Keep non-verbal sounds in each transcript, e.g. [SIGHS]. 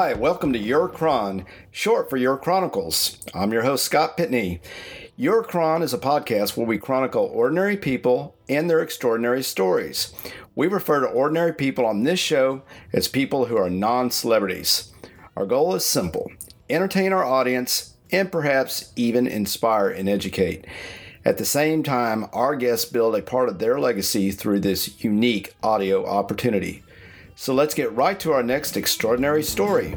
Hi, welcome to Your Chron, short for Your Chronicles. I'm your host, Scott Pitney. Your Chron is a podcast where we chronicle ordinary people and their extraordinary stories. We refer to ordinary people on this show as people who are non celebrities. Our goal is simple entertain our audience and perhaps even inspire and educate. At the same time, our guests build a part of their legacy through this unique audio opportunity. So let's get right to our next extraordinary story.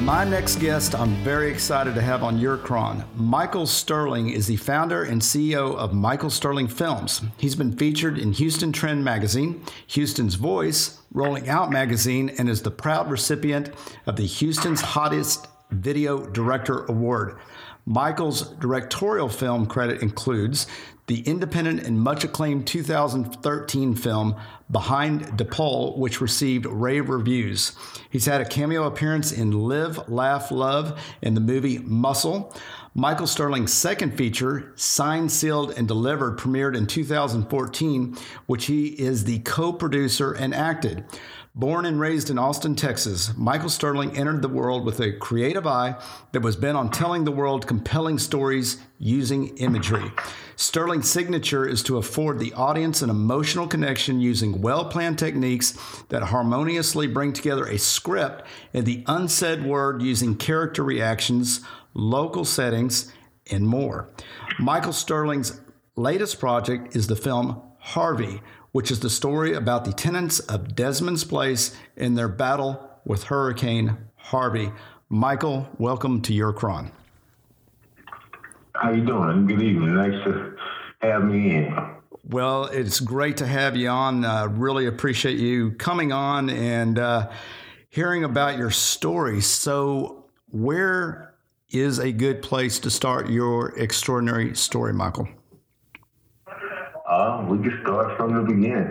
My next guest, I'm very excited to have on your chron. Michael Sterling is the founder and CEO of Michael Sterling Films. He's been featured in Houston Trend Magazine, Houston's Voice, Rolling Out Magazine, and is the proud recipient of the Houston's Hottest Video Director Award. Michael's directorial film credit includes the independent and much acclaimed 2013 film Behind Pole, which received rave reviews. He's had a cameo appearance in Live, Laugh, Love in the movie Muscle. Michael Sterling's second feature, Signed, Sealed, and Delivered, premiered in 2014, which he is the co producer and acted. Born and raised in Austin, Texas, Michael Sterling entered the world with a creative eye that was bent on telling the world compelling stories using imagery. Sterling's signature is to afford the audience an emotional connection using well planned techniques that harmoniously bring together a script and the unsaid word using character reactions, local settings, and more. Michael Sterling's latest project is the film Harvey which is the story about the tenants of Desmond's Place in their battle with Hurricane Harvey. Michael, welcome to your Chron. How you doing? Good evening. Nice to have me in. Well, it's great to have you on. Uh, really appreciate you coming on and uh, hearing about your story. So, where is a good place to start your extraordinary story, Michael? Uh, we can start from the beginning.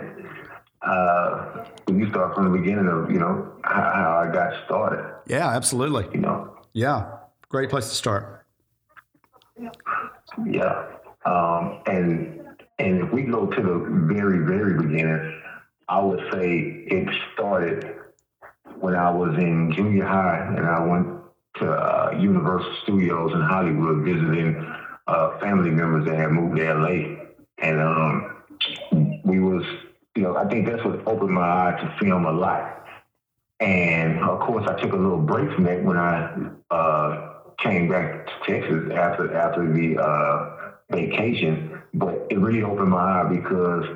Uh, we can start from the beginning of you know how, how I got started. Yeah, absolutely. You know. Yeah, great place to start. Yeah, um, and and if we go to the very very beginning, I would say it started when I was in junior high and I went to uh, Universal Studios in Hollywood visiting uh, family members that had moved to LA and um, we was, you know, I think that's what opened my eye to film a lot. And of course, I took a little break from that when I uh, came back to Texas after after the uh, vacation. But it really opened my eye because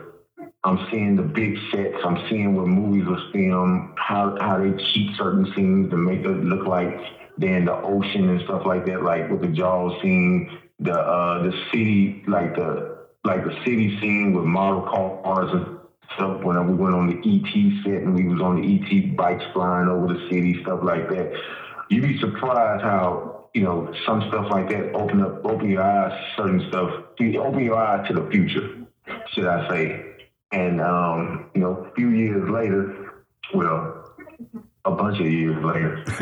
I'm seeing the big sets. I'm seeing where movies was filmed, how how they cheat certain scenes to make it look like they're in the ocean and stuff like that. Like with the Jaws scene, the uh, the city, like the like the city scene with model cars and stuff when we went on the ET set and we was on the ET bikes flying over the city, stuff like that. You'd be surprised how, you know, some stuff like that open up open your eyes certain stuff. Open your eyes to the future, should I say. And um, you know, a few years later, well, a bunch of years later. [LAUGHS]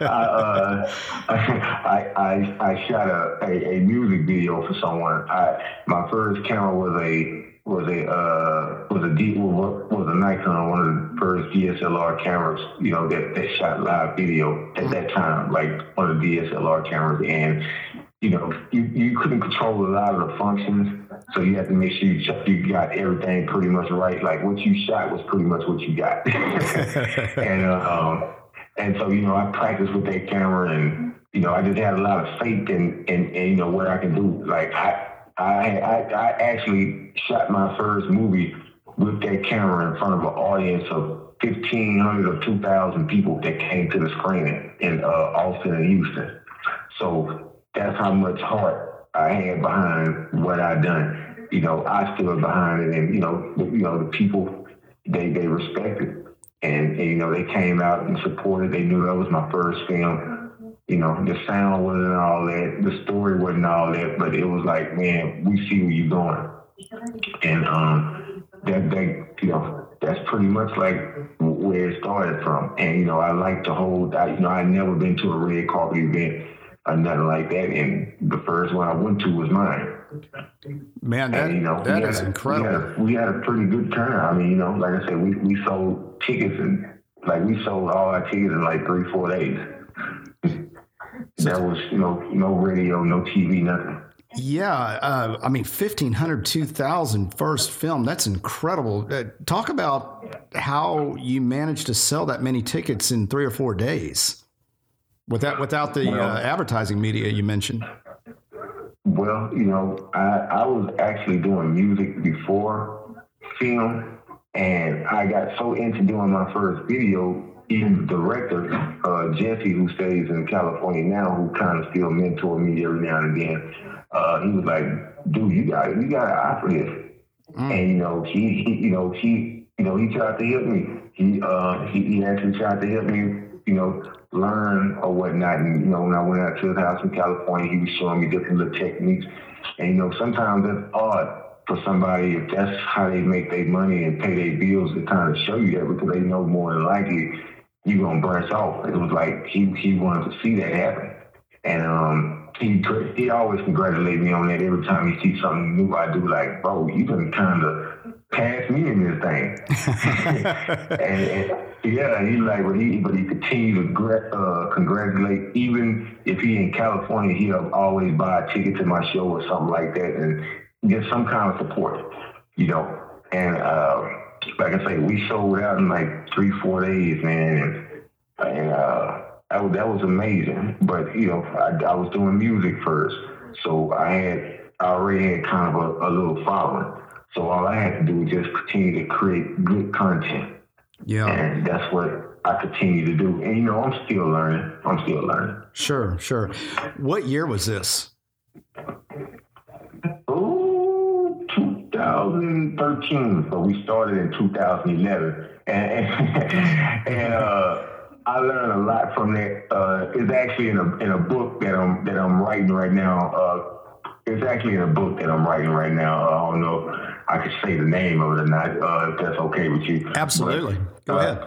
I, uh, [LAUGHS] I, I, I, shot a, a, a, music video for someone. I, my first camera was a was a uh, was a D was a Nikon, one of the first DSLR cameras, you know, that, that shot live video at that time, like one of the DSLR cameras, and you know, you, you couldn't control a lot of the functions, so you have to make sure you, got everything pretty much right. Like what you shot was pretty much what you got. [LAUGHS] and um, and so you know, I practiced with that camera, and you know, I just had a lot of faith in in, in you know what I can do. Like I, I I I actually shot my first movie with that camera in front of an audience of 1,500 or 2,000 people that came to the screening in uh, Austin and Houston. So that's how much heart I had behind what I done. You know, I stood behind it, and you know, the, you know, the people they they respected, and, and you know, they came out and supported. They knew that was my first film. You know, the sound wasn't all that, the story wasn't all that, but it was like, man, we see where you're going, and um, that that you know, that's pretty much like where it started from. And you know, I like to hold. I, you know, I never been to a red carpet event or nothing like that. And the first one I went to was mine. Man, that, and, you know, that is a, incredible. We had, a, we had, a, pretty good turnout. I mean, you know, like I said, we, we sold tickets and like we sold all our tickets in like three, four days. [LAUGHS] that was, you know, no radio, no TV, nothing. Yeah, uh, I mean, 1,500, 2,000 first film. That's incredible. Uh, talk about how you managed to sell that many tickets in three or four days without without the well, uh, advertising media you mentioned. Well, you know, I, I was actually doing music before film, and I got so into doing my first video. Even the director, uh, Jesse, who stays in California now, who kind of still mentor me every now and again, uh, he was like, "Dude, you got you got an eye for this." Mm. And you know, he, he, you know, he, you know, he tried to help me. He, uh, he, he actually tried to help me, you know, learn or whatnot. And you know, when I went out to his house in California, he was showing me different little techniques. And you know, sometimes that's odd for somebody if that's how they make their money and pay their bills to kind of show you that because they know more than likely you're gonna burst off. It was like he he wanted to see that happen, and um he he always congratulate me on that every time he sees something new I do. Like, bro, you can kind of pass me in this thing. [LAUGHS] and, and, yeah, he like, but he but he continue to uh, congratulate. Even if he in California, he'll always buy a ticket to my show or something like that, and get some kind of support, you know. And uh, like I say, we sold out in like three, four days, man, and, and uh, that, was that was amazing. But you know, I, I was doing music first, so I had I already had kind of a, a little following. So all I had to do was just continue to create good content. Yeah, and that's what I continue to do. And you know, I'm still learning. I'm still learning. Sure, sure. What year was this? Oh, 2013. So we started in 2011, and and, [LAUGHS] and uh I learned a lot from that. Uh, it's actually in a in a book that I'm that I'm writing right now. Uh, it's actually in a book that I'm writing right now. I don't know I could say the name of it or not. Uh, if that's okay with you. Absolutely. But, Go ahead.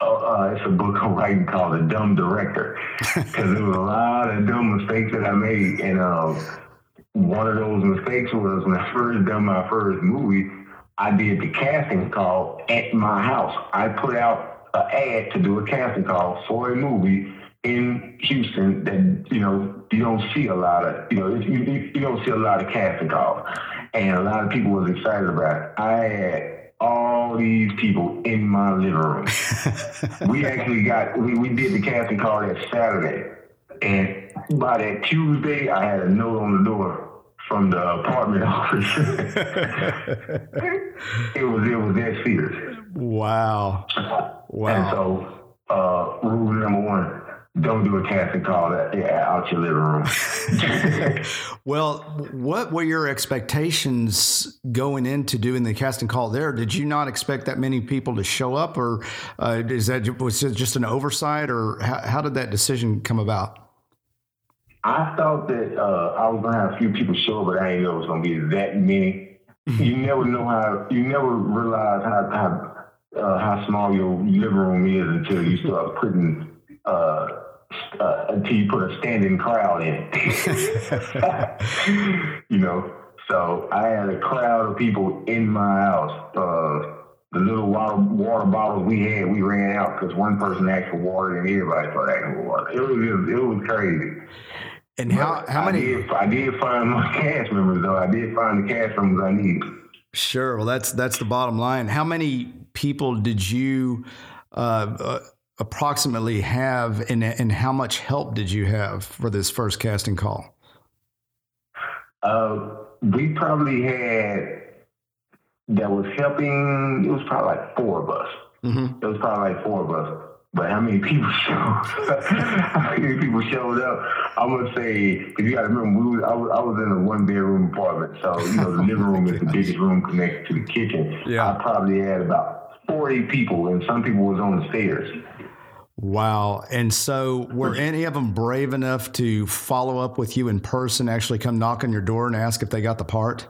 Uh, uh, it's a book I'm writing called The Dumb Director [LAUGHS] because there was a lot of dumb mistakes that I made, and um, one of those mistakes was when I first done my first movie. I did the casting call at my house. I put out an ad to do a casting call for a movie in Houston that you know you don't see a lot of you know you, you don't see a lot of casting calls, and a lot of people was excited about it. I had all these people in my living room. [LAUGHS] we actually got we, we did the casting call that Saturday, and by that Tuesday I had a note on the door from the apartment [LAUGHS] office. it was it was that serious. Wow. Wow. And so uh, rule number one, don't do a casting call that, out your living room. [LAUGHS] well, what were your expectations going into doing the casting call there? Did you not expect that many people to show up, or uh, is that was it just an oversight, or how, how did that decision come about? I thought that uh, I was gonna have a few people show, but I didn't know it was gonna be that many. you never know how. You never realize how how uh, how small your living room is until you start putting uh, uh, until you put a standing crowd in it. [LAUGHS] you know, so I had a crowd of people in my house. Uh, the little water, water bottles we had, we ran out because one person asked for water and everybody started asking for water. It was it was crazy. And how how many? I did, I did find my [LAUGHS] cast members though. I did find the cast members I need. Sure. Well, that's that's the bottom line. How many people did you uh, uh, approximately have, and and how much help did you have for this first casting call? Uh, we probably had that was helping. It was probably like four of us. Mm-hmm. It was probably like four of us. But how many people [LAUGHS] showed? [LAUGHS] how many people showed up? I'm gonna say because you got to remember, we was, I, was, I was in a one bedroom apartment, so you know the [LAUGHS] living room is the biggest room connected to the kitchen. Yeah. I probably had about 40 people, and some people was on the stairs. Wow. And so were any of them brave enough to follow up with you in person, actually come knock on your door and ask if they got the part?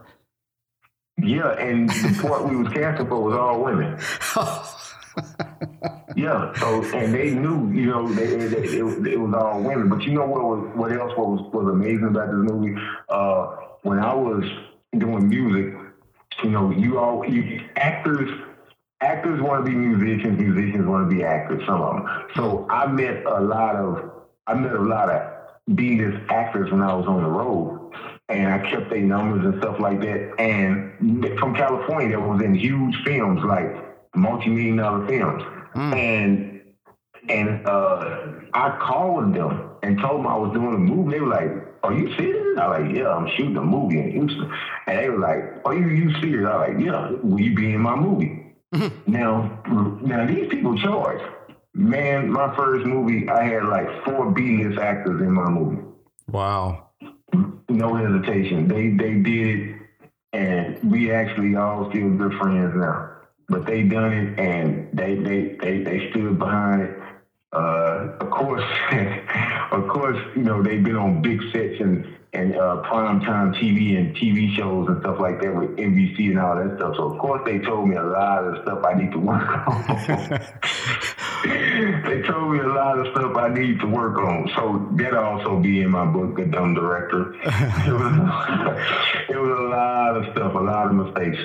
Yeah, and the part we was casting for was all women. [LAUGHS] yeah. So and they knew, you know, they, they, it, it, was all women. But you know what was what else was was amazing about this movie? Uh, when I was doing music, you know, you all you actors actors want to be musicians, musicians want to be actors. Some of them. So I met a lot of I met a lot of B-list actors when I was on the road, and I kept their numbers and stuff like that. And from California, that was in huge films like multi-million dollar films, mm. and and uh, I called them and told them I was doing a movie. They were like, "Are you serious?" I was like, "Yeah, I'm shooting a movie in Houston." And they were like, "Are you you serious?" I was like, "Yeah, will you be in my movie?" Mm-hmm. Now, now these people charge. Man, my first movie, I had like four B-list actors in my movie. Wow. No hesitation. They they did it, and we actually all still good friends now. But they done it, and they they they they stood behind it. Uh, of course, [LAUGHS] of course, you know they've been on big sets and and uh, prime time TV and TV shows and stuff like that with NBC and all that stuff. So of course they told me a lot of stuff I need to work on. [LAUGHS] they told me a lot of stuff I need to work on. So that also be in my book, The Dumb Director. [LAUGHS] it, was, it was a lot of stuff, a lot of mistakes.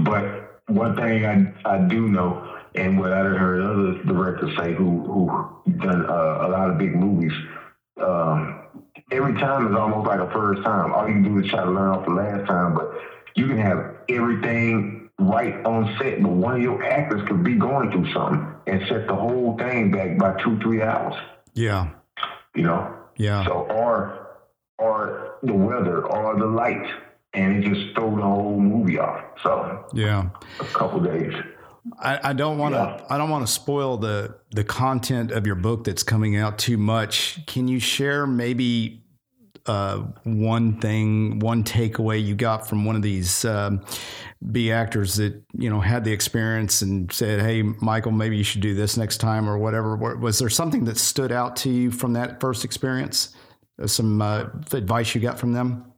But one thing I I do know, and what I heard other directors say who who done uh, a lot of big movies. Um, every time is almost like a first time. All you can do is try to learn off the last time, but you can have everything right on set, but one of your actors could be going through something and set the whole thing back by two, three hours. Yeah. You know? Yeah. So or or the weather or the light and it just threw the whole movie off. So yeah. A couple days. I, I, don't want to. Yeah. I don't want to spoil the the content of your book that's coming out too much. Can you share maybe uh, one thing, one takeaway you got from one of these um, B actors that you know had the experience and said, "Hey, Michael, maybe you should do this next time," or whatever? Was there something that stood out to you from that first experience? Some uh, advice you got from them?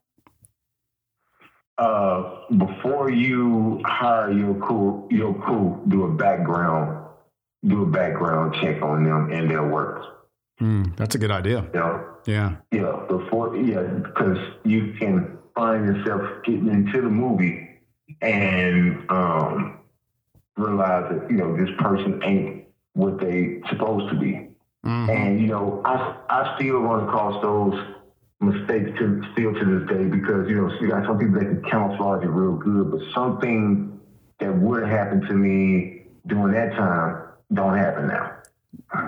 Uh, before you hire your crew, your crew, do a background, do a background check on them and their work. Mm, that's a good idea. Yeah. Yeah. Yeah. Before, yeah, because you can find yourself getting into the movie and um, realize that you know this person ain't what they supposed to be. Mm-hmm. And you know, I I still run across those mistakes to still to this day because you know you got some people that can camouflage it real good, but something that would happen to me during that time don't happen now.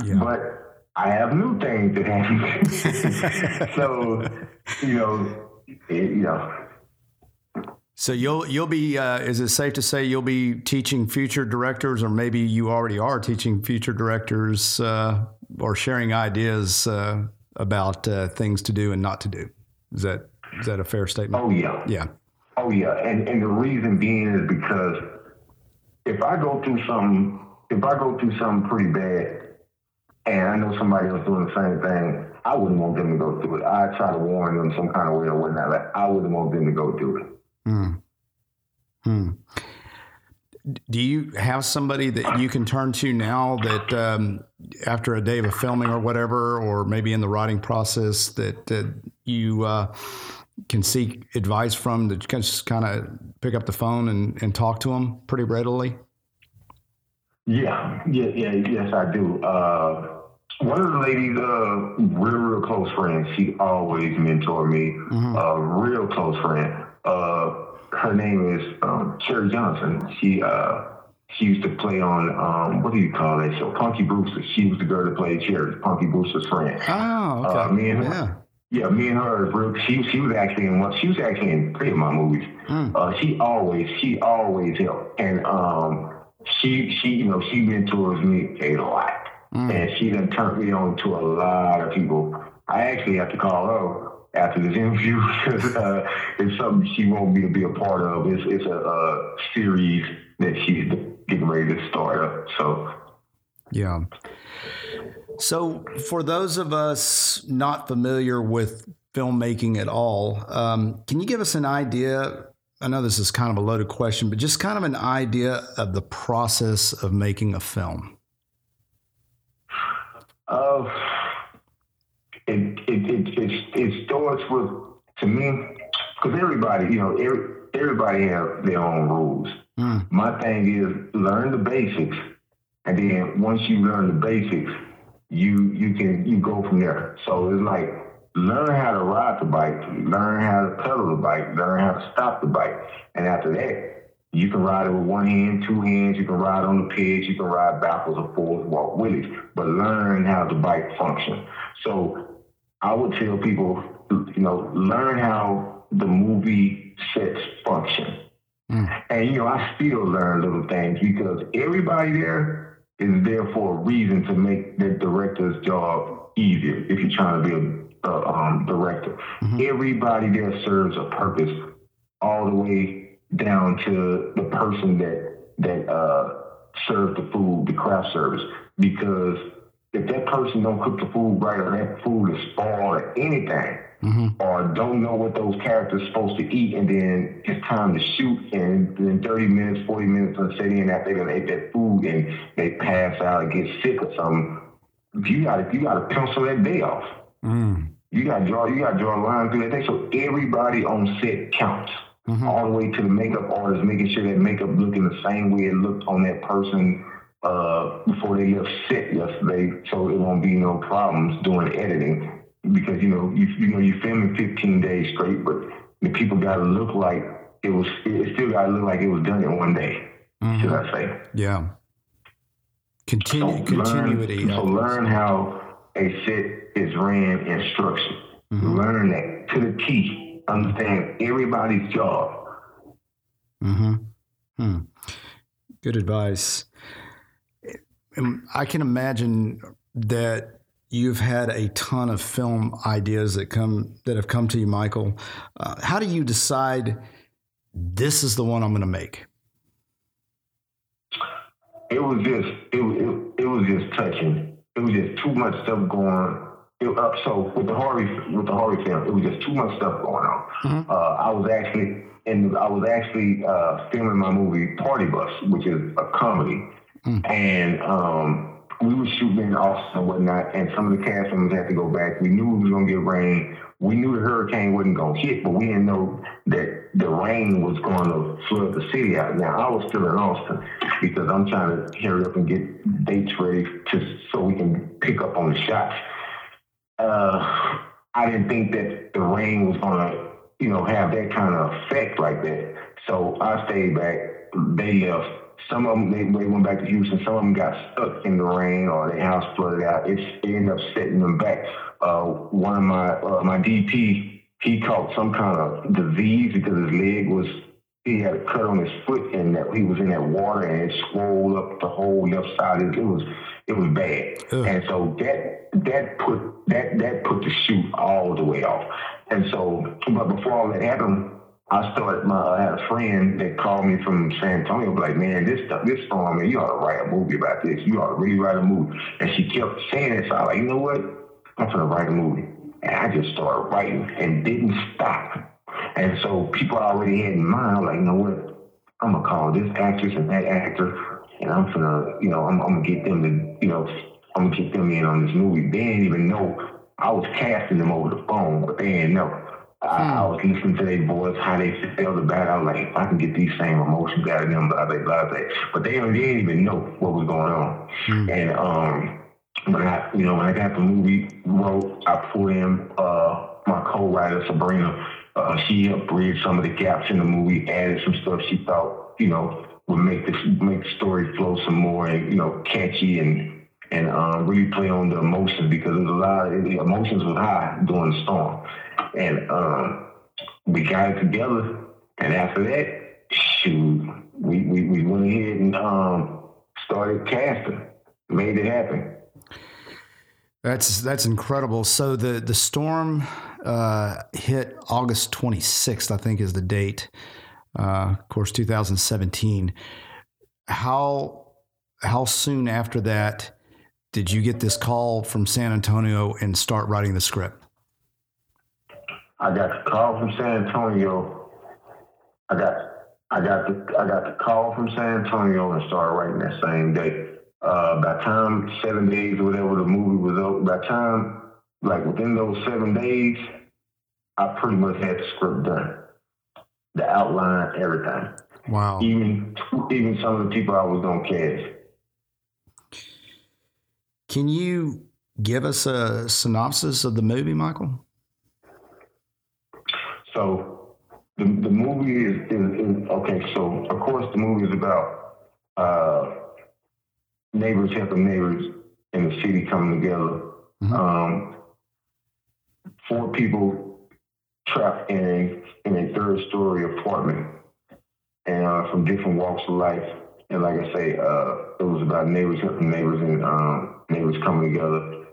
Yeah. But I have new things that happen. [LAUGHS] so you know, it, you know. So you'll you'll be uh, is it safe to say you'll be teaching future directors, or maybe you already are teaching future directors uh, or sharing ideas uh, about uh, things to do and not to do. Is that is that a fair statement? Oh yeah. Yeah. Oh yeah. And and the reason being is because if I go through something if I go through something pretty bad and I know somebody else doing the same thing, I wouldn't want them to go through it. I try to warn them some kind of way or whatnot. Like I wouldn't want them to go through it. Hmm. Hmm do you have somebody that you can turn to now that um, after a day of a filming or whatever, or maybe in the writing process that, that you uh, can seek advice from that you can just kind of pick up the phone and, and talk to them pretty readily? Yeah, yeah, yeah, yes, I do. Uh, one of the ladies, uh, real, real close friends, she always mentored me. Mm-hmm. A real close friend. Uh, her name is um, Cherie Johnson. She uh, she used to play on um, what do you call that show? Punky Brewster. She was the girl that played Cherie, Punky Brewster's friend. Oh, okay. Uh, me and her. Yeah. yeah, me and her. She she was actually in one. She was actually in three of my movies. Mm. Uh, she always she always helped, and um, she she you know she mentors me a lot, mm. and she done turned me on to a lot of people. I actually have to call her after this interview [LAUGHS] because uh, it's something she wants me to be a part of. It's, it's a, a series that she's getting ready to start up. So, yeah. So, for those of us not familiar with filmmaking at all, um, can you give us an idea? I know this is kind of a loaded question, but just kind of an idea of the process of making a film. Uh, it, it, it, it, it starts with, to me, because everybody, you know, every, everybody have their own rules. Mm. My thing is learn the basics, and then once you learn the basics, you you can you go from there. So it's like learn how to ride the bike, learn how to pedal the bike, learn how to stop the bike, and after that, you can ride it with one hand, two hands. You can ride on the pitch. You can ride backwards or forwards, walk wheelies, but learn how the bike functions. So I would tell people, you know, learn how the movie sets function. Mm. And, you know, I still learn little things because everybody there is there for a reason to make the director's job easier if you're trying to be a, a um, director. Mm-hmm. Everybody there serves a purpose all the way down to the person that that uh, served the food, the craft service, because if that person don't cook the food right or that food is spoiled or anything, mm-hmm. or don't know what those characters are supposed to eat, and then it's time to shoot, and then 30 minutes, 40 minutes of sitting in after they're gonna ate that food and they pass out and get sick or something, you got you got to pencil that day off. Mm. You got to draw you got to draw a line through that day. So everybody on set counts. Mm-hmm. All the way to the makeup artist, making sure that makeup looking the same way it looked on that person uh, before they left set yesterday, so it won't be no problems doing editing because you know you you know you're filming 15 days straight, but the people got to look like it was. It still got to look like it was done in one day. Mm-hmm. Should I say? Yeah. Continue so continuity. Learn, so learn how a set is ran in structure. Mm-hmm. Learn that to the T. Understand everybody's job. Mm-hmm. Hmm. Good advice. I can imagine that you've had a ton of film ideas that come that have come to you, Michael. Uh, how do you decide this is the one I'm going to make? It was just it, it, it was just touching. It was just too much stuff going. It, uh, so with the Harvey with the Harvey film, it was just too much stuff going on. Mm-hmm. Uh, I was actually and I was actually uh, filming my movie Party Bus, which is a comedy Mm. And um, we were shooting in Austin and whatnot, and some of the cast members had to go back. We knew it was going to get rain. We knew the hurricane wasn't going to hit, but we didn't know that the rain was going to flood the city out. Now, I was still in Austin because I'm trying to hurry up and get dates ready to, so we can pick up on the shots. Uh, I didn't think that the rain was going to, you know, have that kind of effect like that. So I stayed back. They left some of them they, they went back to Houston. Some of them got stuck in the rain or their house flooded out. It's, it ended up setting them back. Uh, one of my uh, my DP he caught some kind of disease because his leg was he had a cut on his foot and that he was in that water and it swelled up the whole left side. It, was it was bad, Ugh. and so that that put that that put the shoot all the way off. And so, but before all that happened, I started my I had a friend that called me from San Antonio, like, man, this stuff, this storm, man, you ought to write a movie about this. You ought to really write a movie. And she kept saying it, so I was like, you know what? I'm gonna write a movie. And I just started writing and didn't stop. And so people already had in mind, like, you know what? I'm gonna call this actress and that actor, and I'm gonna, you know, I'm, I'm gonna get them to, you know, I'm gonna get them in on this movie. They didn't even know I was casting them over the phone, but they didn't know. I, I, hmm. was listening to their voice, how they felt about it. I was like, if I can get these same emotions out of them, blah, blah, blah, blah. But they, they didn't even know what was going on. Mm. And um, when I, you know, when I got the movie wrote, I pulled in uh, my co-writer, Sabrina. Uh, she bridge some of the gaps in the movie, added some stuff she thought, you know, would make this make the story flow some more and, you know, catchy and and um, really play on the emotions because there's a lot of the emotions was high during the storm. And um, we got it together. And after that, shoot, we, we, we went ahead and um, started casting, made it happen. That's that's incredible. So the the storm uh, hit August 26th, I think, is the date. Uh, of course, 2017. How how soon after that did you get this call from San Antonio and start writing the script? I got the call from San Antonio. I got I got the I got the call from San Antonio and started writing that same day. Uh, by time seven days or whatever the movie was over, by time like within those seven days, I pretty much had the script done. the outline, everything. Wow. Even even some of the people I was gonna cast. Can you give us a synopsis of the movie, Michael? So the the movie is, is, is okay. So of course the movie is about uh, neighbors helping neighbors in the city coming together. Mhm. Um, four people trapped in a in a third story apartment, and uh, from different walks of life. And like I say, uh, it was about neighbors helping neighbors and um, neighbors coming together.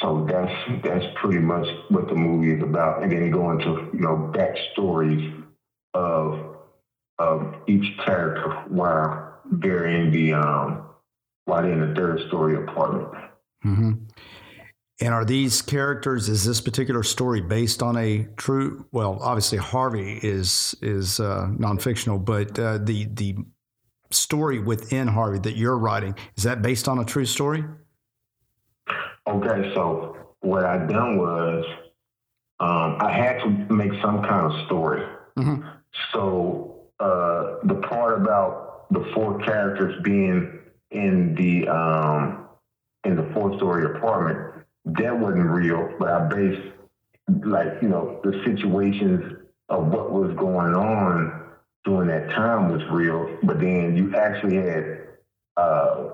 So that's that's pretty much what the movie is about, and then go into you know backstories of of each character while they're in the um, while they're in the third story apartment. Mm-hmm. And are these characters? Is this particular story based on a true? Well, obviously Harvey is is uh, non-fictional, but uh, the the story within Harvey that you're writing is that based on a true story? Okay, so what I done was um, I had to make some kind of story. Mhm. So uh, the part about the four characters being in the um, in the four story apartment that wasn't real, but I based like you know the situations of what was going on during that time was real. But then you actually had uh,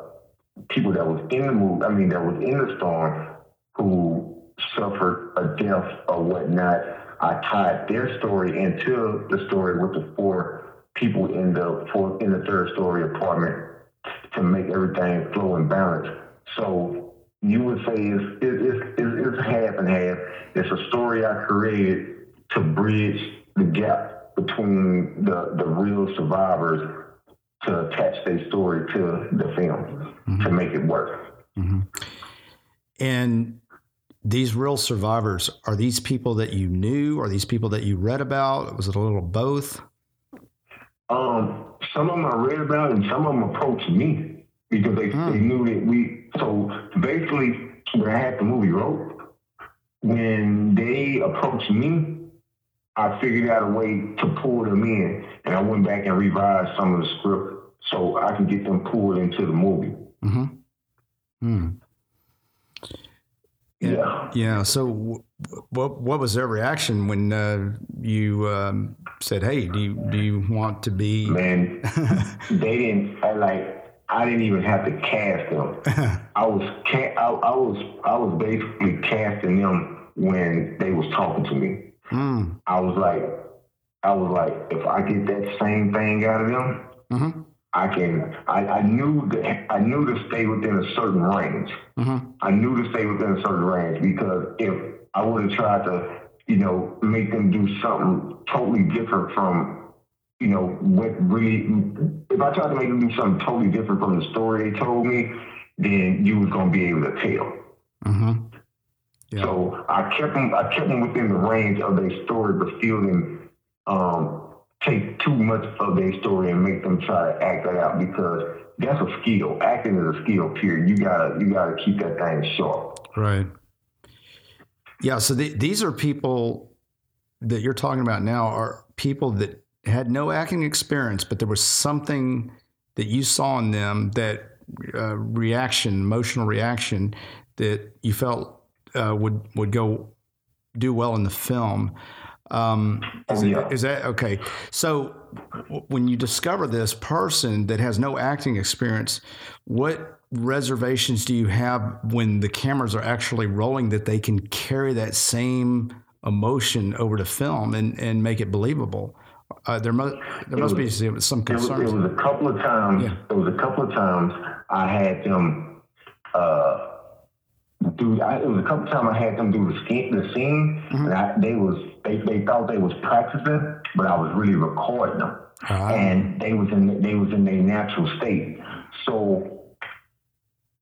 people that was in the move, I mean, that was in the storm who suffered a death or whatnot. I tied their story into the story with the four people in the four, in the third story apartment to make everything flow and balance. So you would say it's, it's, it's, it's half and half. It's a story I created to bridge the gap between the, the real survivors to attach their story to the film to make it work. hmm And these real survivors are these people that you knew? Are these people that you read about? Was it a little both? Um, some of them I read about, and some of them approached me because they, Hmm. they knew that we. So basically, when I had the movie wrote, when they approached me, I figured out a way to pull them in, and I went back and revised some of the script so I could get them pulled into the movie. Mm-hmm. Hmm. Yeah. Yeah. Yeah. So, w- what what was their reaction when uh, you um, said, "Hey, do you do you want to be?" Man, [LAUGHS] they didn't. I like. I didn't even have to cast them. [LAUGHS] I was ca- I, I was I was basically casting them when they was talking to me. Hmm. I was like, I was like, if I get that same thing out of them, Mm-hmm. I can. I, I knew that I knew to stay within a certain range. Mm-hmm. I knew to stay within a certain range because if I would have tried to, you know, make them do something totally different from, you know, what really, if I tried to make them do something totally different from the story they told me, then you was gonna be able to tell. Mm-hmm. Yeah. So I kept them, I kept them within the range of their story, but still didn't um, take too much of their story and make them try to act that out because that's a skill. Acting is a skill. Period. You gotta, you gotta keep that thing sharp. Right. Yeah. So the, these are people that you're talking about now are people that had no acting experience, but there was something that you saw in them that uh, reaction, emotional reaction that you felt uh, would would go do well in the film. Um, is, Oh, yeah. is that okay? So w- when you discover this person that has no acting experience, what reservations do you have when the cameras are actually rolling that they can carry that same emotion over to film and, and make it believable? Uh, there must there must be some It was, it concerns. was a couple of times. Yeah. It was a couple of times I had them uh, do. I, it was a couple of times I had them do the scene. The scene, Mm-hmm. and I, they was they, they thought they was practicing, but I was really recording them, Ah. and they was in they was in their natural state. So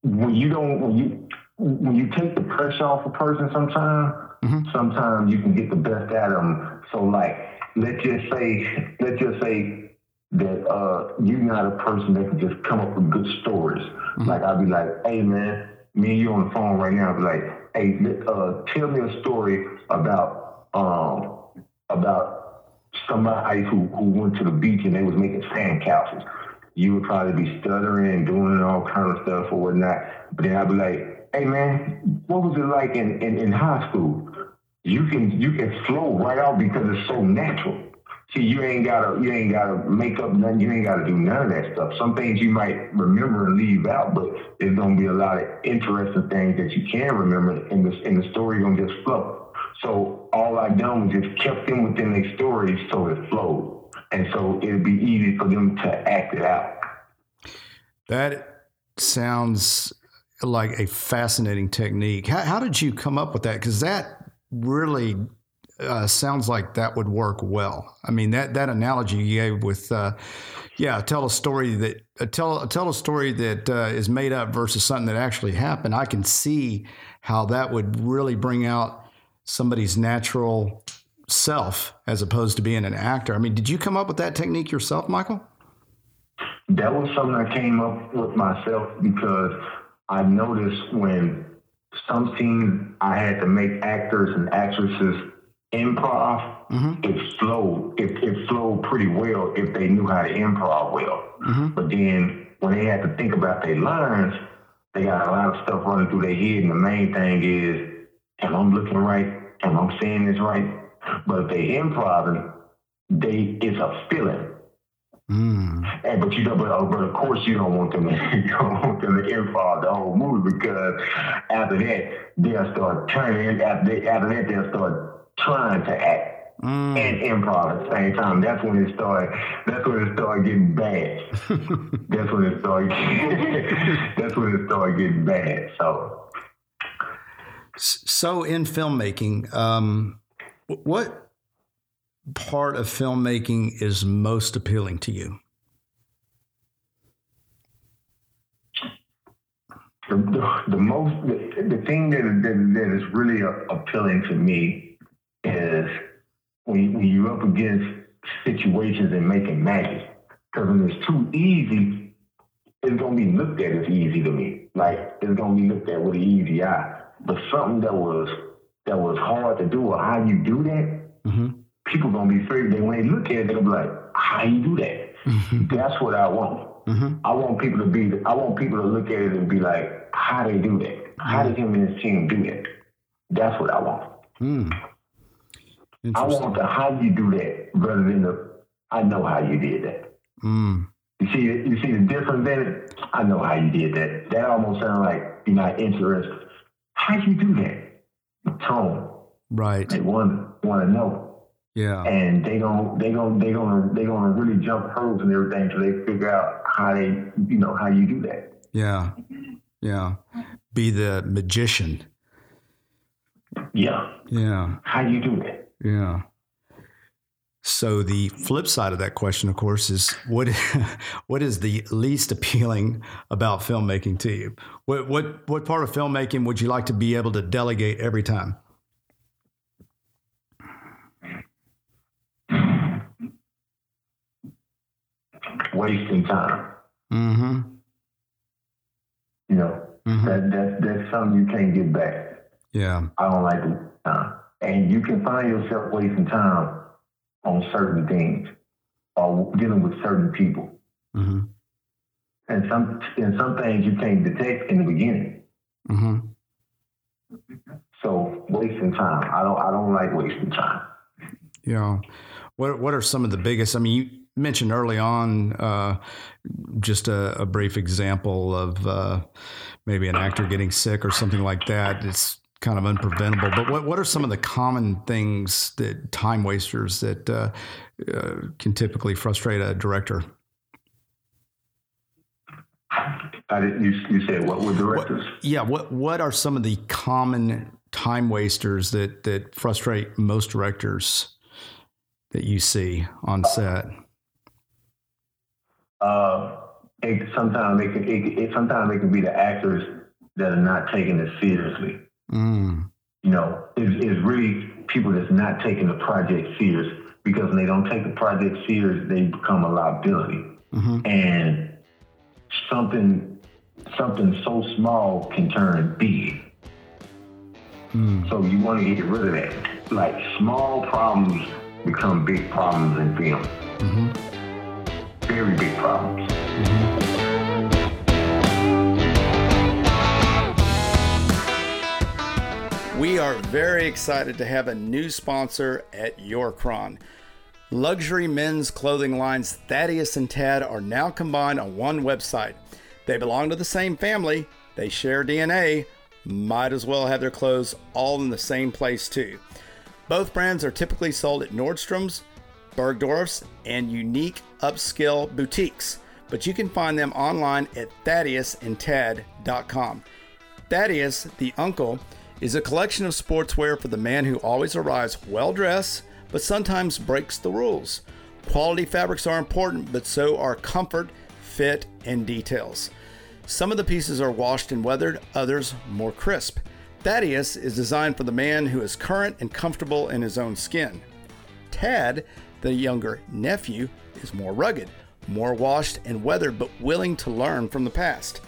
when you don't when you when you take the pressure off a person, sometimes Mhm. sometimes you can get the best out of them. So like let's just say let's just say that uh, you're not a person that can just come up with good stories. Like I'd be like, hey man, me and you on the phone right now. Be like, hey, uh, tell me a story about um, about somebody who, who went to the beach and they was making sand castles. You would probably be stuttering and doing all kind of stuff or whatnot. But then I'd be like, hey man, what was it like in, in, in high school? You can you can flow right out because it's so natural. See, you ain't gotta you ain't gotta make up nothing. You ain't gotta do none of that stuff. Some things you might remember and leave out, but there's gonna be a lot of interesting things that you can remember, and the and the story gonna just flow. So all I done was just kept them within their story, so it flowed, and so it'd be easy for them to act it out. That sounds like a fascinating technique. How, how did you come up with that? Because that really uh, sounds like that would work well. I mean that that analogy you gave with, uh, yeah, tell a story that uh, tell tell a story that uh, is made up versus something that actually happened. I can see how that would really bring out somebody's natural self as opposed to being an actor. I mean, did you come up with that technique yourself, Michael? That was something I came up with myself because I noticed when some scenes I had to make actors and actresses improv, mm-hmm. it flowed. It, it flowed pretty well if they knew how to improv well. Mm-hmm. But then when they had to think about their lines, they got a lot of stuff running through their head. And the main thing is, am I looking right? Am I saying this right? But if they improv, they it's a feeling. Mm. And but you know, but, but of course you don't want them to [LAUGHS] you don't want them to improv the whole movie because after that they'll start turning after they, after that they'll start trying to act mm. and improv at the same time. That's when it started. That's when it started getting bad. [LAUGHS] that's when it started. [LAUGHS] that's when it started getting bad. So. So in filmmaking, um, what part of filmmaking is most appealing to you? The, the, the most the, the thing that, that, that is really appealing to me is when, when you're up against situations and making magic. Because when it's too easy, it's gonna be looked at as easy to me. Like it's gonna be looked at with an easy eye. But something that was that was hard to do or how you do that, mm-hmm. people gonna be afraid that when they look at it, they'll be like, how you do that? Mm-hmm. That's what I want. Mm-hmm. I want people to be I want people to look at it and be like, how they do that? How did him and his team do that? That's what I want. Mm. I want the how you do that rather than the I know how you did that. Mm. You see, you see the difference in it. I know how you did that. That almost sounds like you're not interested. How do you do that? Tone. Right. They want want to know. Yeah. And they don't. They going They gonna. They gonna really jump hurdles and everything so they figure out how they. You know how you do that. Yeah. Yeah. Be the magician. Yeah. Yeah. How do you do that? Yeah. So the flip side of that question, of course, is what [LAUGHS] what is the least appealing about filmmaking to you? What what what part of filmmaking would you like to be able to delegate every time? Wasting time. Mm-hmm. You know, mm-hmm. that that that's something you can't get back. Yeah. I don't like it. Uh, and you can find yourself wasting time on certain things or dealing with certain people. Mm-hmm. And some and some things you can't detect in the beginning. Mm-hmm. So wasting time. I don't I don't like wasting time. Yeah. What what are some of the biggest? I mean, you mentioned early on uh, just a, a, brief example of uh, maybe an actor getting sick or something like that. It's kind of unpreventable. But what, what are some of the common things that time wasters that uh, uh, can typically frustrate a director? I did, you, you said what were directors? What, yeah. What What are some of the common time wasters that that frustrate most directors that you see on set? Uh, it, sometimes it can. It, it, sometimes it can be the actors that are not taking it seriously. Mm. You know, it's, it's really people that's not taking the project serious because when they don't take the project serious, they become a liability. Mm-hmm. And something something so small can turn big. Mm. So you want to get rid of that. Like small problems become big problems in film. Mm-hmm. Very big problems. Mm-hmm. We are very excited to have a new sponsor at Yorkron. Luxury men's clothing lines Thaddeus and Tad are now combined on one website. They belong to the same family, they share DNA, might as well have their clothes all in the same place too. Both brands are typically sold at Nordstrom's, Bergdorf's, and unique upscale boutiques, but you can find them online at thaddeusandtad.com. Thaddeus, the uncle, is a collection of sportswear for the man who always arrives well dressed but sometimes breaks the rules. Quality fabrics are important, but so are comfort, fit, and details. Some of the pieces are washed and weathered, others more crisp. Thaddeus is designed for the man who is current and comfortable in his own skin. Tad, the younger nephew, is more rugged, more washed and weathered, but willing to learn from the past.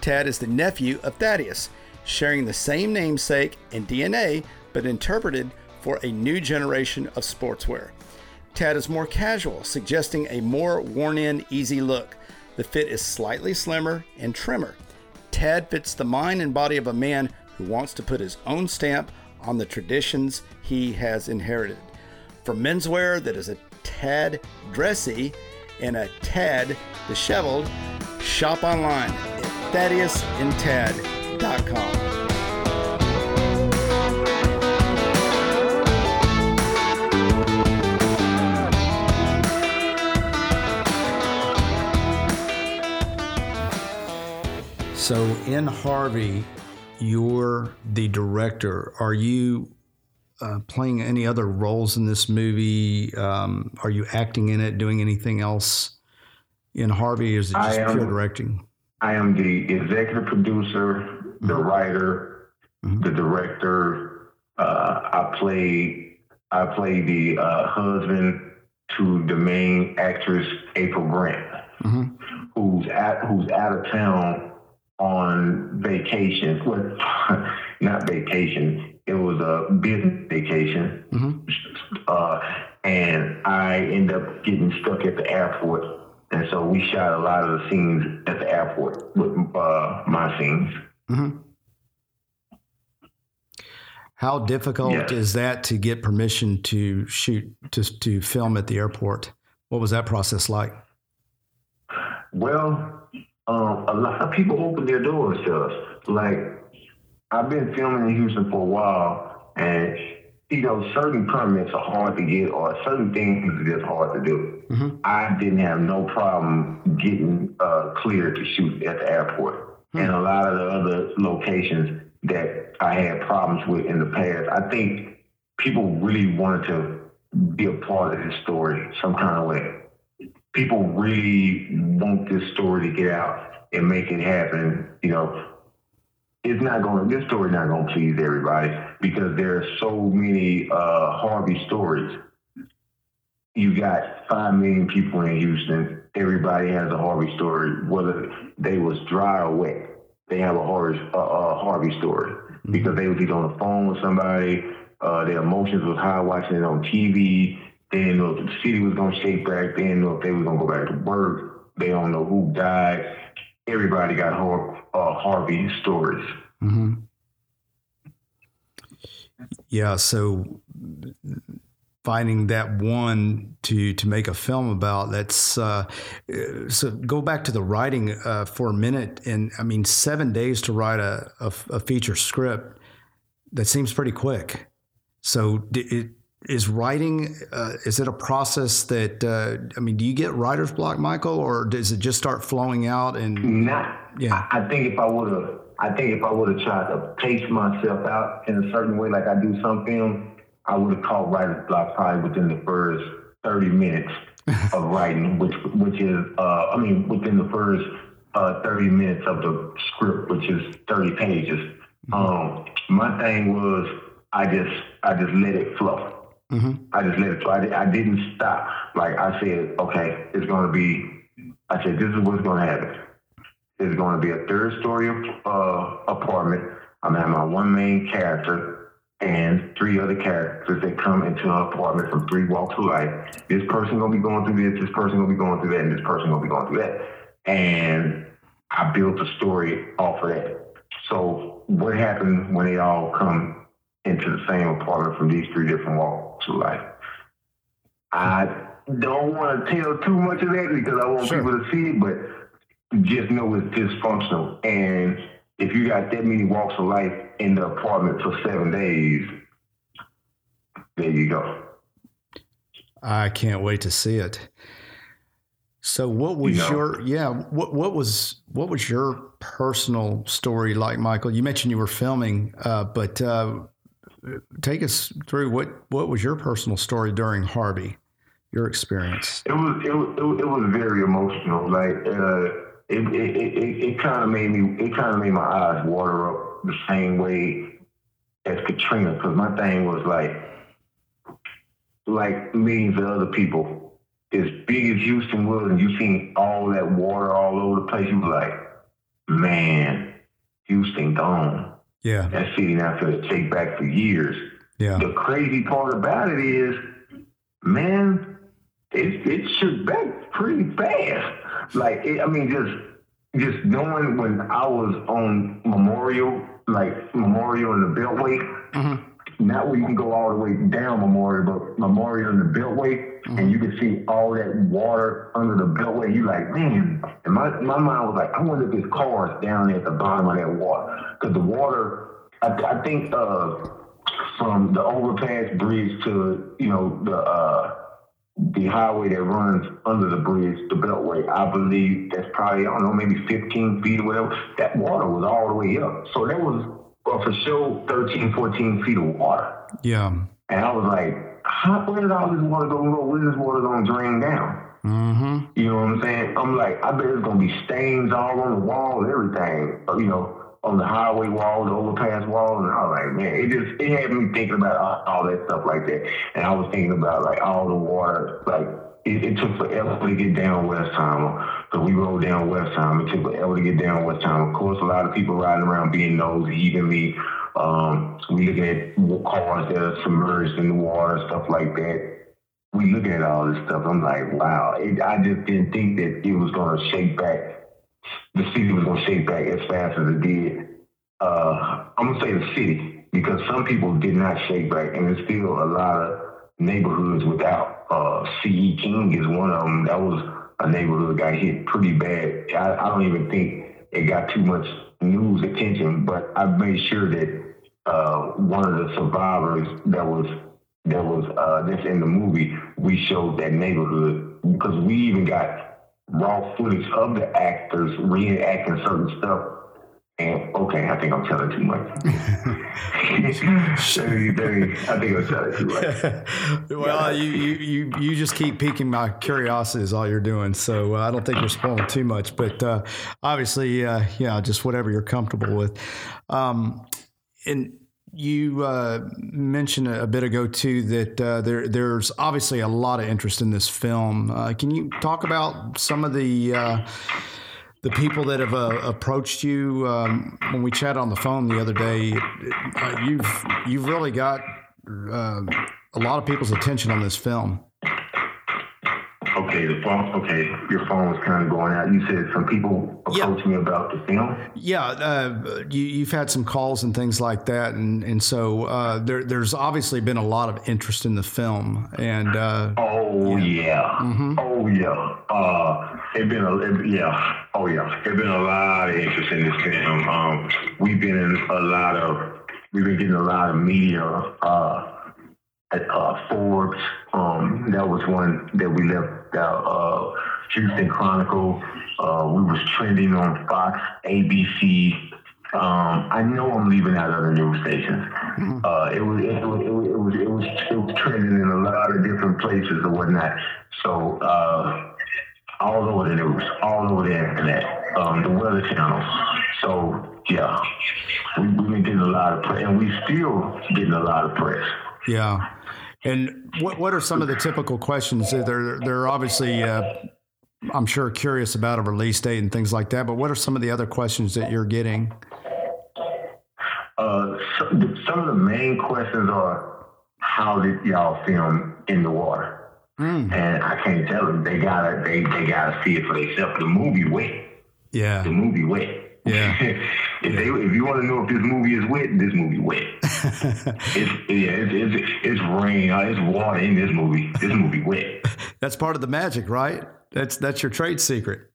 Tad is the nephew of Thaddeus, sharing the same namesake and DNA, but interpreted for a new generation of sportswear. Tad is more casual, suggesting a more worn in, easy look. The fit is slightly slimmer and trimmer. Tad fits the mind and body of a man who wants to put his own stamp on the traditions he has inherited. For menswear that is a tad dressy and a tad disheveled, shop online at thaddeusandtad.com. So in Harvey, you're the director. Are you uh, playing any other roles in this movie? Um, are you acting in it, doing anything else in Harvey? Is it just am, pure directing? I am the executive producer, the mm-hmm. writer, mm-hmm. the director. Uh, I play I play the uh, husband to the main actress April Grant, mm-hmm. who's at who's out of town on vacation. Well, [LAUGHS] not vacation. It was a business vacation. Mm-hmm. Uh, and I end up getting stuck at the airport. And so we shot a lot of the scenes at the airport with uh, my scenes. Mm-hmm. How difficult yes. is that to get permission to shoot to to film at the airport? What was that process like? Well, um, a lot of people open their doors to us. Like I've been filming in Houston for a while, and you know, certain permits are hard to get, or certain things are just hard to do. Mm-hmm. I didn't have no problem getting uh, cleared to shoot at the airport, mm-hmm. and a lot of the other locations that I had problems with in the past. I think people really wanted to be a part of this story some kind of way people really want this story to get out and make it happen, you know, it's not going. This story's not going to please everybody because there are so many uh, Harvey stories. You got five million people in Houston. Everybody has a Harvey story, whether they was dry or wet. They have a Harvey, uh, a Harvey story mm-hmm. because they was either on the phone with somebody. Uh, their emotions was high watching it on TV they didn't know if the city was going to shake back. They didn't know if they were going to go back to work. They don't know who died. Everybody got Har- uh, Harvey stories. Mm-hmm. Yeah, so finding that one to to make a film about that's uh, so go back to the writing uh, for a minute and i mean seven days to write a, a, a feature script that seems pretty quick so it, is writing uh, is it a process that uh, I mean, do you get writer's block, Michael, or does it just start flowing out? And not. Yeah. I, I think if I would have, I think if I would have tried to pace myself out in a certain way, like I do some films, I would have caught writer's block probably within the first thirty minutes [LAUGHS] of writing, which which is, uh, I mean, within the first uh, thirty minutes of the script, which is thirty pages. Mm-hmm. Um, my thing was, I just I just let it flow. Mm-hmm. I just let it flow. I, I didn't stop. Like I said, okay, it's going to be. I said, this is what's going to happen. It's going to be a third story uh, apartment. I'm gonna have my one main character. And three other characters that come into an apartment from three walks of life. This person gonna be going through this, this person gonna be going through that, and this person gonna be going through that. And I built a story off of that. So what happened when they all come into the same apartment from these three different walks of life? I don't want to tell too much of that because I want Sure. people to see it, but just know it's dysfunctional. And if you got that many walks of life in the apartment for seven days, there you go. I can't wait to see it. So, what was You know. your yeah? What what was what was your personal story like, Michael? You mentioned you were filming, uh, but uh, take us through what what was your personal story during Harvey, your experience. It was it was, it was, it was very emotional. Like uh, it it it, it, kind of made me it kind of made my eyes water up the same way as Katrina because my thing was like like millions of other people. As big as Houston was, and you seen all that water all over the place, you was like, man, Houston gone. Yeah, That city not going to take back for years yeah, the crazy part about it is, man, it it shook back pretty fast. Like it, I mean, just just knowing when I was on Memorial, like Memorial in the Beltway, Mhm. not where you can go all the way down Memorial, but Memorial in the Beltway, and you can see all that water under the Beltway. You like, man, and my my mind was like, I wonder if there's cars down there at the bottom of that water, because the water, I, I think, uh, from the overpass bridge to you know the uh, the highway that runs under the bridge, the Beltway. I believe that's probably I don't know maybe 15 feet or whatever. That water was all the way up, so that was uh, for sure 13, 14 feet of water. yeah. And I was like, how, where did all this water go? Where this water gonna drain down? Mm-hmm. You know what I'm saying? I'm like, I bet there's gonna be stains all on the wall everything. You know, on the highway wall, the overpass wall, and I was like, man, it just it had me thinking about all, all that stuff like that. And I was thinking about like all the water, like it, it took forever to get down Westheimer. So we rode down Westheimer. It took forever to get down Westheimer. Of course, a lot of people riding around being nosy, even me. Um, we looking at cars that are submerged in the water, stuff like that we looking at all this stuff. I'm like, wow. It, I just didn't think that it was going to shake back. The city was going to shake back as fast as it did. Uh, I'm going to say the city because some people did not shake back, and there's still a lot of neighborhoods without. Uh, CE King is one of them. That was a neighborhood got hit pretty bad. I, I don't even think it got too much news attention, but I made sure that uh, one of the survivors that was that was uh, that's in the movie, we showed that neighborhood because we even got raw footage of the actors reenacting certain stuff. And okay, I think I'm telling too much. [LAUGHS] I think I'm telling too much. [LAUGHS] well, you, you you you just keep piquing my curiosity is all you're doing. So uh, I don't think you're spoiling too much, but uh, obviously, uh, yeah, just whatever you're comfortable with. Um, and you uh, mentioned a bit ago too that uh, there there's obviously a lot of interest in this film. Uh, can you talk about some of the uh, the people that have uh, approached you um, when we chatted on the phone the other day? Uh, you've you've really got a lot of people's attention on this film. Okay, the phone. Okay, your phone was kind of going out. You said some people Yeah. approached me about the film. Yeah, uh, you, you've had some calls and things like that, and and so uh, there, there's obviously been a lot of interest in the film, and uh, Oh yeah. Mhm. Oh yeah. Uh, it been a it, yeah. Oh yeah. It been a lot of interest in this film. Um, we've been in a lot of we've been getting a lot of media. Uh, at uh, Forbes. Um, that was one that we left out. Uh, Houston Chronicle. Uh, we was trending on Fox, ABC. Um, I know I'm leaving out other news stations. Uh, it was it was it was it was it was, it was trending in a lot of different places or whatnot. So uh, all over the news, all over the internet, um, the weather channel. So yeah, we, we've been getting a lot of press, and we still getting a lot of press. yeah. And what what are some of the typical questions? They're they're obviously, uh, I'm sure, curious about a release date and things like that. But what are some of the other questions that you're getting? Uh, so, some of the main questions are, how did y'all film in the water? Mm. And I can't tell them. They gotta they they gotta see it for themselves. The movie wet. Yeah. The movie wet. Yeah. [LAUGHS] if they if you want to know if this movie is wet, this movie wet. [LAUGHS] it's yeah, it's, it's it's rain, uh, it's water in this movie. This movie wet. [LAUGHS] That's part of the magic, right? That's that's your trade secret.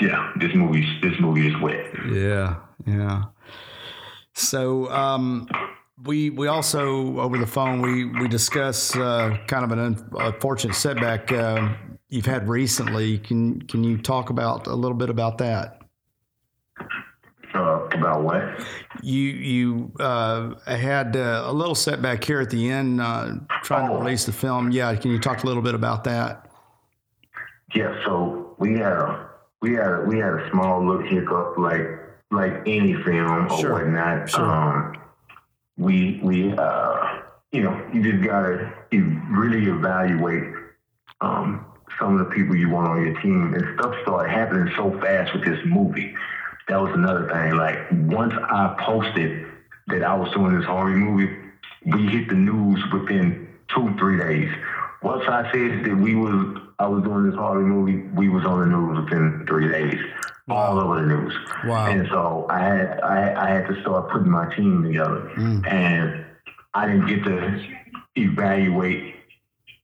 Yeah, this movie this movie is wet. Yeah, yeah. So um, we we also over the phone we we discuss uh, kind of an unfortunate setback uh, you've had recently. Can can you talk about a little bit about that? Uh, about what? You you uh, had uh, a little setback here at the end uh, trying Oh. to release the film. Yeah, can you talk a little bit about that? Yeah, so we had a we had a, we had a small little hiccup, like like any film or Sure, whatnot. sure. Um, we we uh, you know you just gotta you really evaluate um, some of the people you want on your team, and stuff started happening so fast with this movie. That was another thing. Like once I posted that I was doing this horror movie, we hit the news within two three days. Once I said that we was I was doing this horror movie, we was on the news within three days, all over the news. Wow. And so I had I, I had to start putting my team together, Mm. and I didn't get to evaluate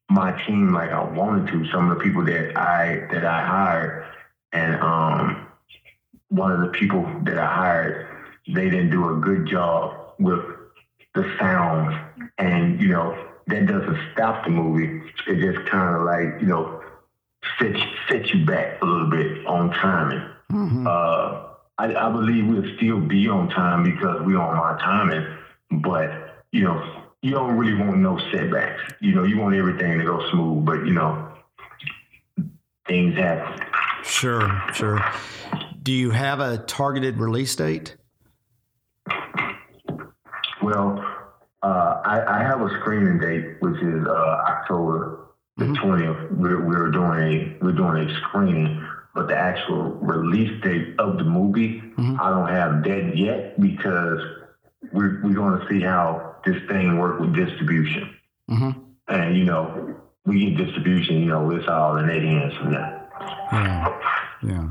my team like I wanted to. Some of the people that I that I hired, and um, one of the people that I hired, they didn't do a good job with the sounds, and you know that doesn't stop the movie. It just kind of like you know set set you back a little bit on timing. Mhm. Uh, I, I believe we'll still be on time because we're on my timing, but you know, you don't really want no setbacks. You know, you want everything to go smooth, but you know, things happen. Sure, sure. Do you have a targeted release date? Well, uh, I, I have a screening date, which is uh, October the Mhm. 20th. We're, we're doing a we're doing a screening, but the actual release date of the movie, Mhm. I don't have that yet because we're we're going to see how this thing work with distribution. hmm And you know, we get distribution. You know, it's all in their hands from that. Yeah, yeah.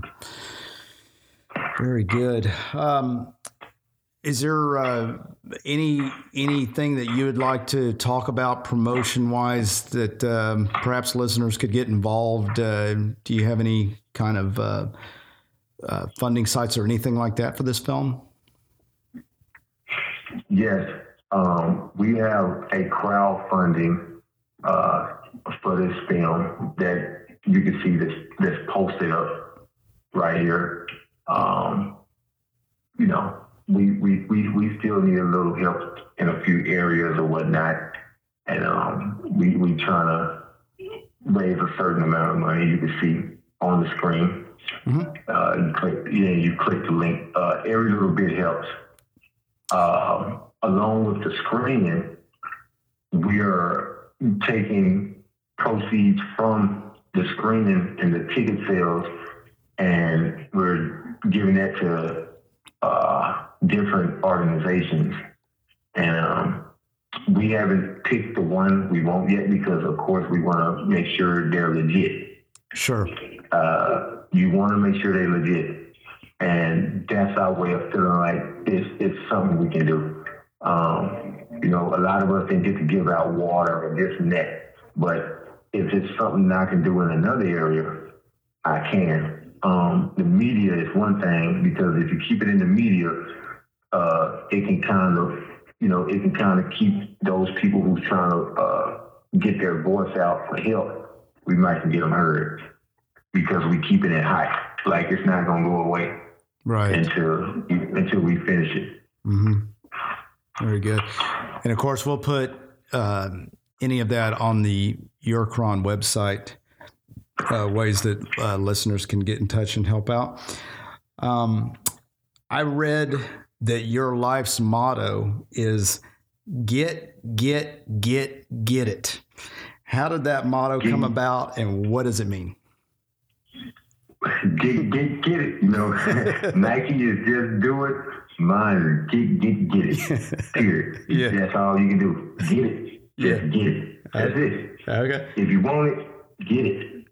Very good. Um, is there uh, any anything that you would like to talk about promotion wise that um, perhaps listeners could get involved? Uh, do you have any kind of uh, uh, funding sites or anything like that for this film? Yes, um, we have a crowdfunding uh, for this film that you can see this this posted up right here. Um, you know, we, we, we, we still need a little help in a few areas or whatnot, and um, we we trying to raise a certain amount of money. You can see on the screen. Mhm. Uh, you click, yeah, you click the link. Uh, every little bit helps um, along with the screening, we are taking proceeds from the screening and the ticket sales, and we're giving that to uh, different organizations. And um, we haven't picked the one we want yet because, of course, we want to make sure they're legit Sure. uh, you want to make sure they're legit. And that's our way of feeling like it's, it's something we can do. Um, you know, a lot of us didn't get to give out water or this and that. But if it's something I can do in another area, I can. Um, the media is one thing because if you keep it in the media, uh, it can kind of, you know, it can kind of keep those people who's trying to uh, get their voice out for help. We might can get them heard because we keep it in high. Like it's not gonna go away Right. until until we finish it. hmm Very good. And of course, we'll put um, any of that on the Eurocron website, uh, ways that uh, listeners can get in touch and help out. Um, I read that your life's motto is get, get, get, get it. How did that motto come about and what does it mean? get get get it. [LAUGHS] You know, Nike is just do it. Mine get get get it. [LAUGHS] Period. yeah. That's all you can do. Get it. Just yeah. get it. Uh, that's it. Okay. If you want it, get it.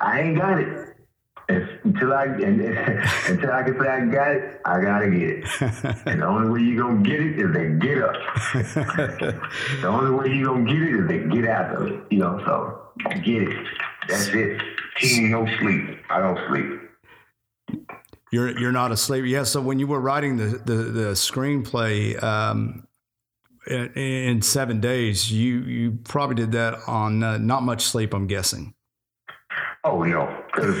I ain't got it. until I [LAUGHS] and, until I can say I got it, I gotta get it. [LAUGHS] and the only way you gonna get it is they get up. the only way you gonna get it is they get out of it. You know, so get it. That's it. Team no sleep. I don't sleep. You're you're not asleep. Yeah. So when you were writing the the, the screenplay, um, in, in seven days, you you probably did that on uh, not much sleep. I'm guessing. Oh, know, because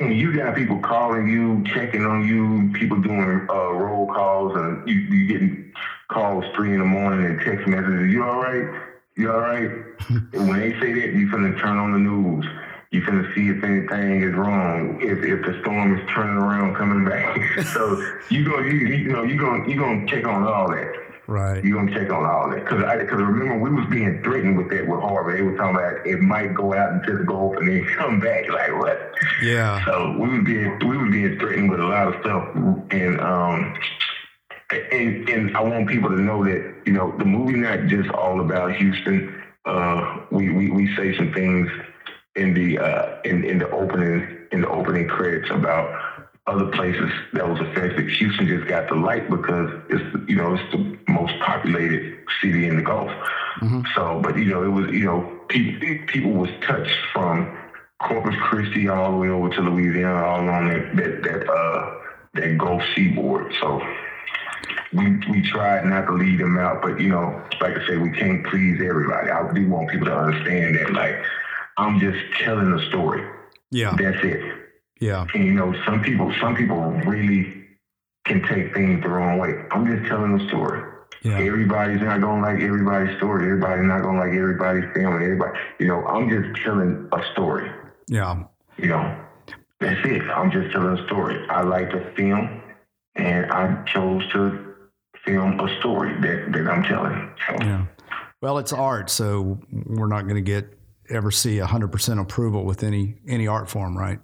you got people calling you, checking on you, people doing uh, roll calls, and you, you getting calls three in the morning and text messages. You all right? You all right? [LAUGHS] when they say that, you're gonna turn on the news. You finna see if anything is wrong, if if the storm is turning around, coming back. [LAUGHS] so you go, you, you know, you gonna you gonna check on all that. Right. You gonna check on all that because I because remember we was being threatened with that with Harvey. They were talking about it might go out into the Gulf and then come back. [LAUGHS] Like what? Yeah. So we was being we was being threatened with a lot of stuff, and um, and and I want people to know that you know the movie not just all about Houston. Uh, we we we say some things in the uh in in the opening in the opening credits about other places that was affected. Houston just got the light because it's you know it's the most populated city in the Gulf. Mm-hmm. So, but you know it was you know people people was touched from Corpus Christi all the way over to Louisiana, all along that that that, uh, that Gulf seaboard. So. We, we tried not to lead them out, but you know, like I said, we can't please everybody. I do want people to understand that, like, I'm just telling a story. Yeah, that's it. Yeah. And, you know, some people, some people really can take things the wrong way. I'm just telling a story. Yeah. Everybody's not gonna like everybody's story. Everybody's not gonna like everybody's family. Everybody, you know, I'm just telling a story. Yeah. You know, that's it. I'm just telling a story. I like to film, and I chose to film a story that, that I'm telling. So. Yeah. Well, it's art, so we're not going to get ever see 100% approval with any any art form, right?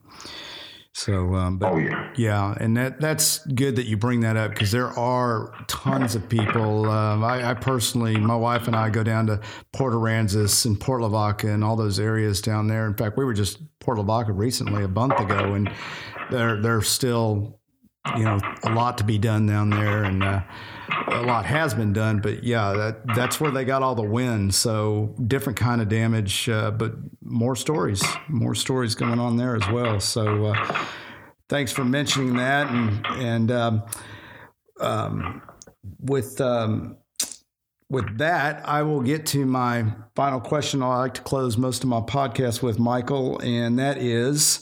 So, um, but oh, yeah. yeah, and that that's good that you bring that up because there are tons of people. Um, I, I, personally, my wife and I go down to Port Aransas and Port Lavaca and all those areas down there. In fact, we were just Port Lavaca recently a month ago, and there there's still you know a lot to be done down there, and uh, a lot has been done, but yeah, that that's where they got all the wins. So different kind of damage, uh, but more stories, more stories going on there as well. So uh, thanks for mentioning that, and and um, um, with um, with that, I will get to my final question. I like to close most of my podcast with Michael, and that is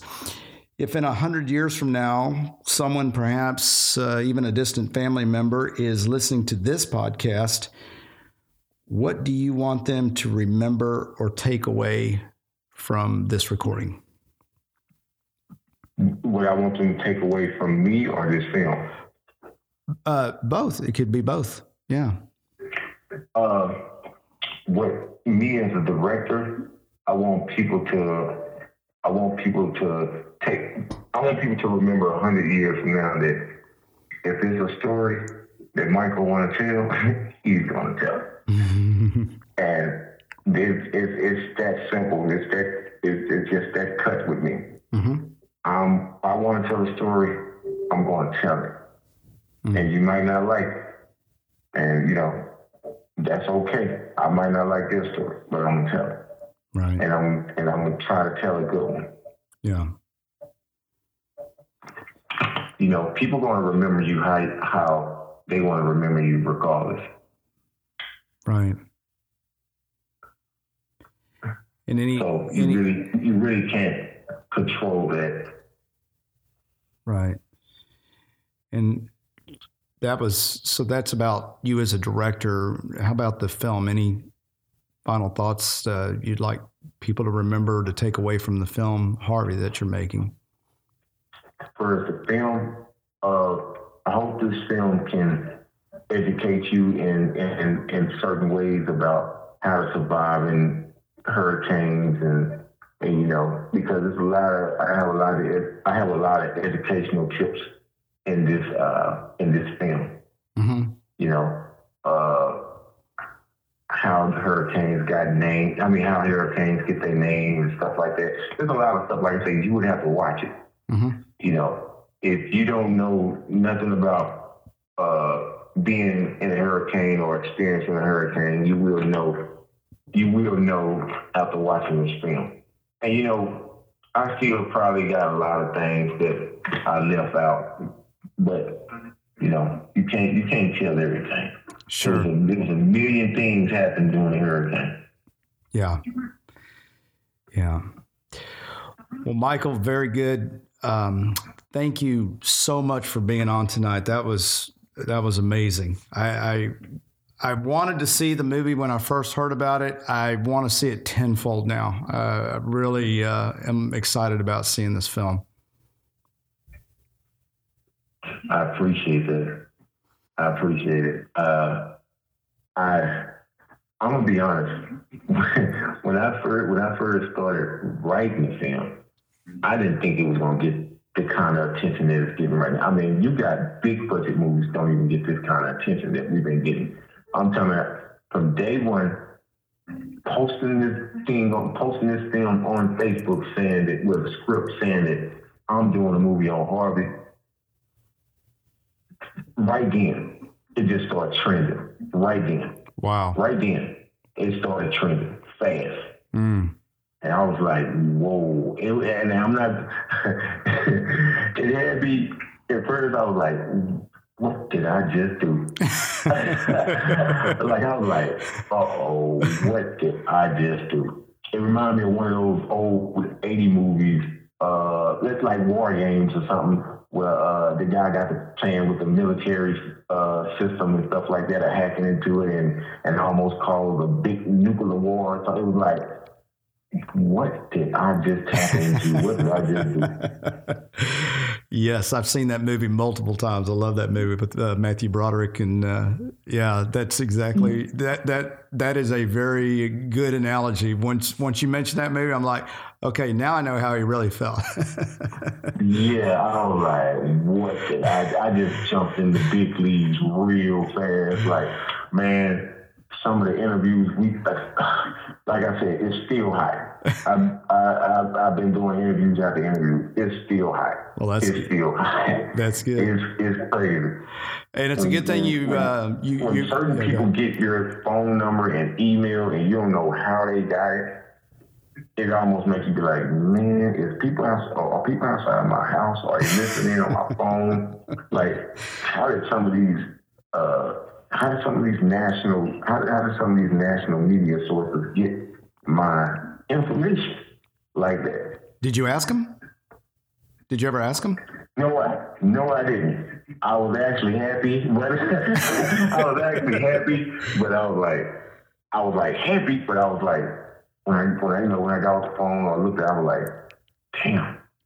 if in a hundred years from now, someone, perhaps uh, even a distant family member, is listening to this podcast, what do you want them to remember or take away from this recording? What I want them to take away from me or this film? Uh, both. It could be both. Yeah. Uh, what me as a director, I want people to I want people to take, I want people to remember a hundred years from now that if it's a story that Michael want to tell, [LAUGHS] he's going to tell it. [LAUGHS] and it's, it's, it's, that simple. It's that, it's, it's just that cut with me. Mm-hmm. Um, I want to tell a story. I'm going to tell it. Mm-hmm. And you might not like it. And, you know, that's okay. I might not like this story, but I'm going to tell it. Right. And I'm and I'm gonna try to tell a good one. Yeah. You know, people gonna remember you how how they want to remember you regardless. Right. And any so you any, really you really can't control that. Right. And that was so that's about you as a director. How about the film? Any final thoughts uh, you'd like people to remember to take away from the film, Harvey, that you're making? For the film, uh, I hope this film can educate you in, in, in certain ways about how to survive in hurricanes and and you know because it's a lot of I have a lot of I have a lot of educational tips in this uh, in this film. Mm-hmm. You know, uh, how hurricanes got named. I mean, how hurricanes get their name and stuff like that. There's a lot of stuff like I say. You would have to watch it. Mm-hmm. You know, if you don't know nothing about uh, being in a hurricane or experiencing a hurricane, you will know. You will know after watching this film. And you know, I still probably got a lot of things that I left out but you know, you can't you can't tell everything. Sure. There's a, there's a million things happened during the hurricane. Yeah. Yeah. Well, Michael, very good. Um, thank you so much for being on tonight. That was that was amazing. I, I I wanted to see the movie when I first heard about it. I want to see it tenfold now. Uh, I really uh, am excited about seeing this film. I appreciate that. I appreciate it. Uh, I I'm gonna be honest. [LAUGHS] when I first when I first started writing the film, I didn't think it was gonna get the kind of attention that it's getting right now. I mean, you got big budget movies don't even get this kind of attention that we've been getting. I'm talking about from day one, posting this thing on posting this film on Facebook saying that with a script saying that I'm doing a movie on Harvey right then, it just started trending. Right then. Wow. Right then, it started trending fast. Mm. And I was like, whoa. It, and I'm not, [LAUGHS] it had me, at first I was like, what did I just do? [LAUGHS] [LAUGHS] like, I was like, uh oh, what did I just do? It reminded me of one of those old 80 movies, uh, it's like war games or something where uh, the guy got to playing with the military uh, system and stuff like that, or hacking into it, and and almost caused a big nuclear war. So it was like, what did I just tap into? what did I just do? [LAUGHS] yes, I've seen that movie multiple times. I love that movie with uh, Matthew Broderick, and uh, yeah, that's exactly mm-hmm. that. That that is a very good analogy. Once once you mention that movie, I'm like, okay, now I know how he really felt. yeah, I was like, what? Did I, I just jumped into big leagues real fast. Like, man, some of the interviews we, like [SIGHS] I said, it's still high. I've, I, have i I've been doing interviews after interviews. It's still high. Well, that's it's still high. That's good. It's, it's crazy. And it's a good thing you when, uh, you, when you, certain people get your phone number and email and you don't know how they got it it almost makes you be like, man, is people outside, are people outside my house? Are listening on my phone? Like, how did some of these, uh, how did some of these national, how how did some of these national media sources get my information like that? Did you ask him? Did you ever ask him? No, I no, I didn't. I was actually happy, but [LAUGHS] I was actually happy, but I was like, I was like happy, but I was like when I, when I, you know, when I got off the phone or looked at it, I was like, damn. [LAUGHS]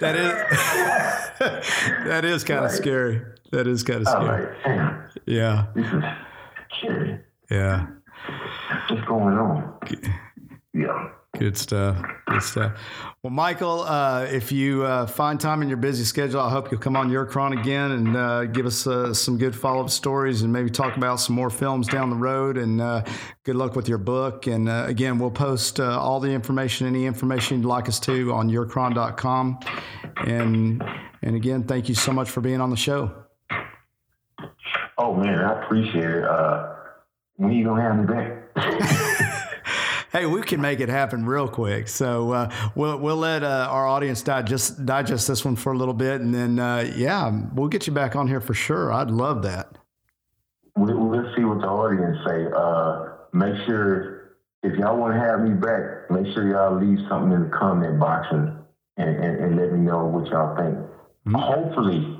that is [LAUGHS] that is kind of scary. That is kind of scary. Like, damn. Yeah. This is scary. Yeah. What's going on? Yeah. Good stuff. Good stuff. Well, Michael, uh, if you uh, find time in your busy schedule, I hope you'll come on Eurocron again and uh, give us uh, some good follow up stories and maybe talk about some more films down the road. And uh, good luck with your book. And uh, again, we'll post all the information, any information you'd like us to, on eurocron.com. And and again, thank you so much for being on the show. Oh man, I appreciate it. When you gonna have me back? [LAUGHS] hey, we can make it happen real quick. So uh, we'll we'll let uh, our audience digest digest this one for a little bit, and then uh, yeah, we'll get you back on here for sure. I'd love that. Let's see what the audience say. Uh, make sure if y'all want to have me back, make sure y'all leave something in the comment box and and, and, and let me know what y'all think. Mm-hmm. Hopefully,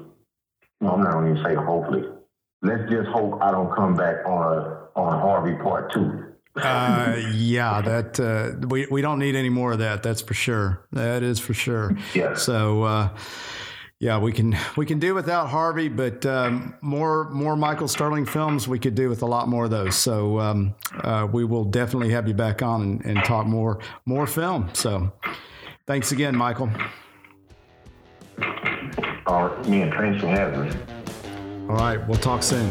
no, I'm not going to say hopefully. Let's just hope I don't come back on a, on Harvey Part Two. Uh, yeah, [LAUGHS] that uh, we we don't need any more of that. That's for sure. That is for sure. Yeah. So. Uh, yeah, we can we can do without Harvey, but um, more more Michael Sterling films we could do with a lot more of those. So um, uh, we will definitely have you back on and, and, talk more more film. So thanks again, Michael. All right, me and thanks for having me. All right, we'll talk soon.